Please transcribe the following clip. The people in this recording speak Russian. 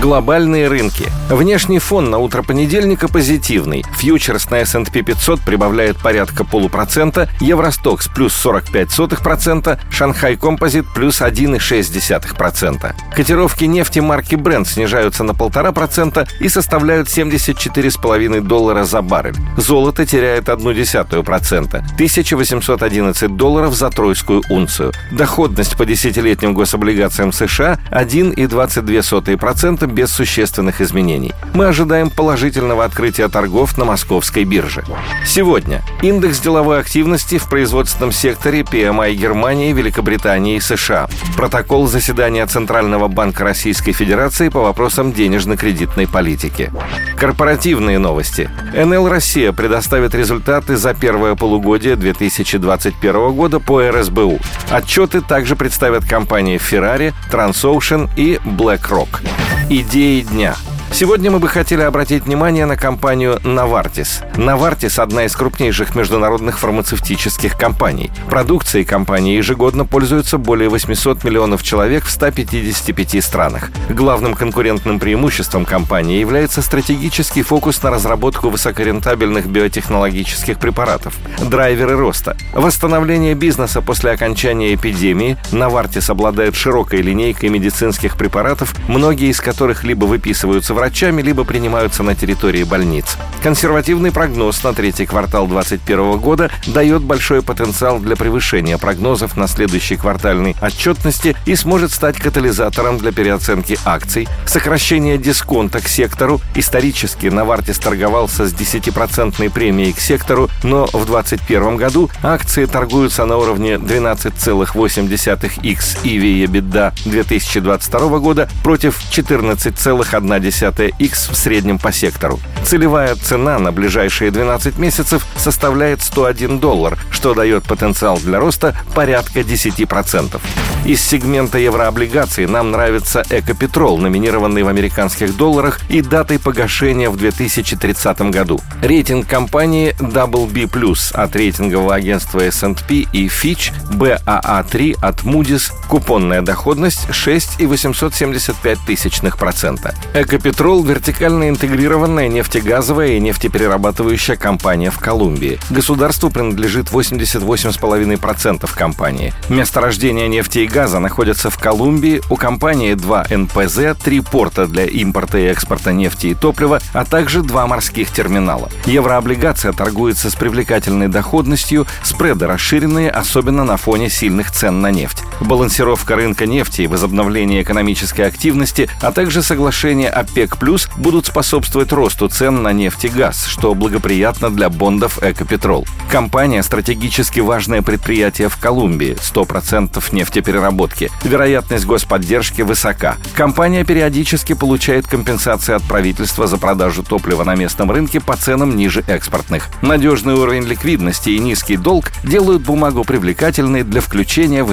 Глобальные рынки. Внешний фон на утро понедельника позитивный. Фьючерс на S&P 500 прибавляет порядка полупроцента, Евростокс плюс 45%, Шанхай Композит плюс 1,6%. Котировки нефти марки Brent снижаются на 1,5% и составляют 74,5 доллара за баррель. Золото теряет 0,1%, 1811 долларов за тройскую унцию. Доходность по десятилетним гособлигациям США 1,22% без существенных изменений. Мы ожидаем положительного открытия торгов на московской бирже. Сегодня индекс деловой активности в производственном секторе PMI Германии, Великобритании и США. Протокол заседания Центрального банка Российской Федерации по вопросам денежно-кредитной политики. Корпоративные новости. НЛ Россия предоставит результаты за первое полугодие 2021 года по РСБУ. Отчеты также представят компании Ferrari, Transocean и BlackRock. Идеи дня – Сегодня мы бы хотели обратить внимание на компанию Novartis. Novartis – одна из крупнейших международных фармацевтических компаний. Продукцией компании ежегодно пользуются более 800 миллионов человек в 155 странах. Главным конкурентным преимуществом компании является стратегический фокус на разработку высокорентабельных биотехнологических препаратов. Драйверы роста. Восстановление бизнеса после окончания эпидемии. Novartis обладает широкой линейкой медицинских препаратов, многие из которых либо выписываются врачами, либо принимаются на территории больниц. Консервативный прогноз на третий квартал 2021 года дает большой потенциал для превышения прогнозов на следующей квартальной отчетности и сможет стать катализатором для переоценки акций, сокращения дисконта к сектору. Исторически Навартис торговался с 10% премией к сектору, но в 2021 году акции торгуются на уровне 12,8x EV EBITDA 2022 года против 14,1 x в среднем по сектору. Целевая цена на ближайшие 12 месяцев составляет 101 доллар, что дает потенциал для роста порядка 10%. Из сегмента еврооблигаций нам нравится Экопетрол, номинированный в американских долларах и датой погашения в 2030 году. Рейтинг компании WB+, от рейтингового агентства S&P и Fitch, BAA3 от Moody's, купонная доходность 6,875 тысячных Экопетрол – вертикально интегрированная нефтегазовая и нефтеперерабатывающая компания в Колумбии. Государству принадлежит 88,5% компании. Месторождение нефти и газа находятся в Колумбии. У компании два НПЗ, три порта для импорта и экспорта нефти и топлива, а также два морских терминала. Еврооблигация торгуется с привлекательной доходностью, спреды расширенные, особенно на фоне сильных цен на нефть. Балансировка рынка нефти и возобновление экономической активности, а также соглашение ОПЕК+, будут способствовать росту цен на нефть и газ, что благоприятно для бондов «Экопетрол». Компания – стратегически важное предприятие в Колумбии, 100% нефтепереработки. Вероятность господдержки высока. Компания периодически получает компенсации от правительства за продажу топлива на местном рынке по ценам ниже экспортных. Надежный уровень ликвидности и низкий долг делают бумагу привлекательной для включения в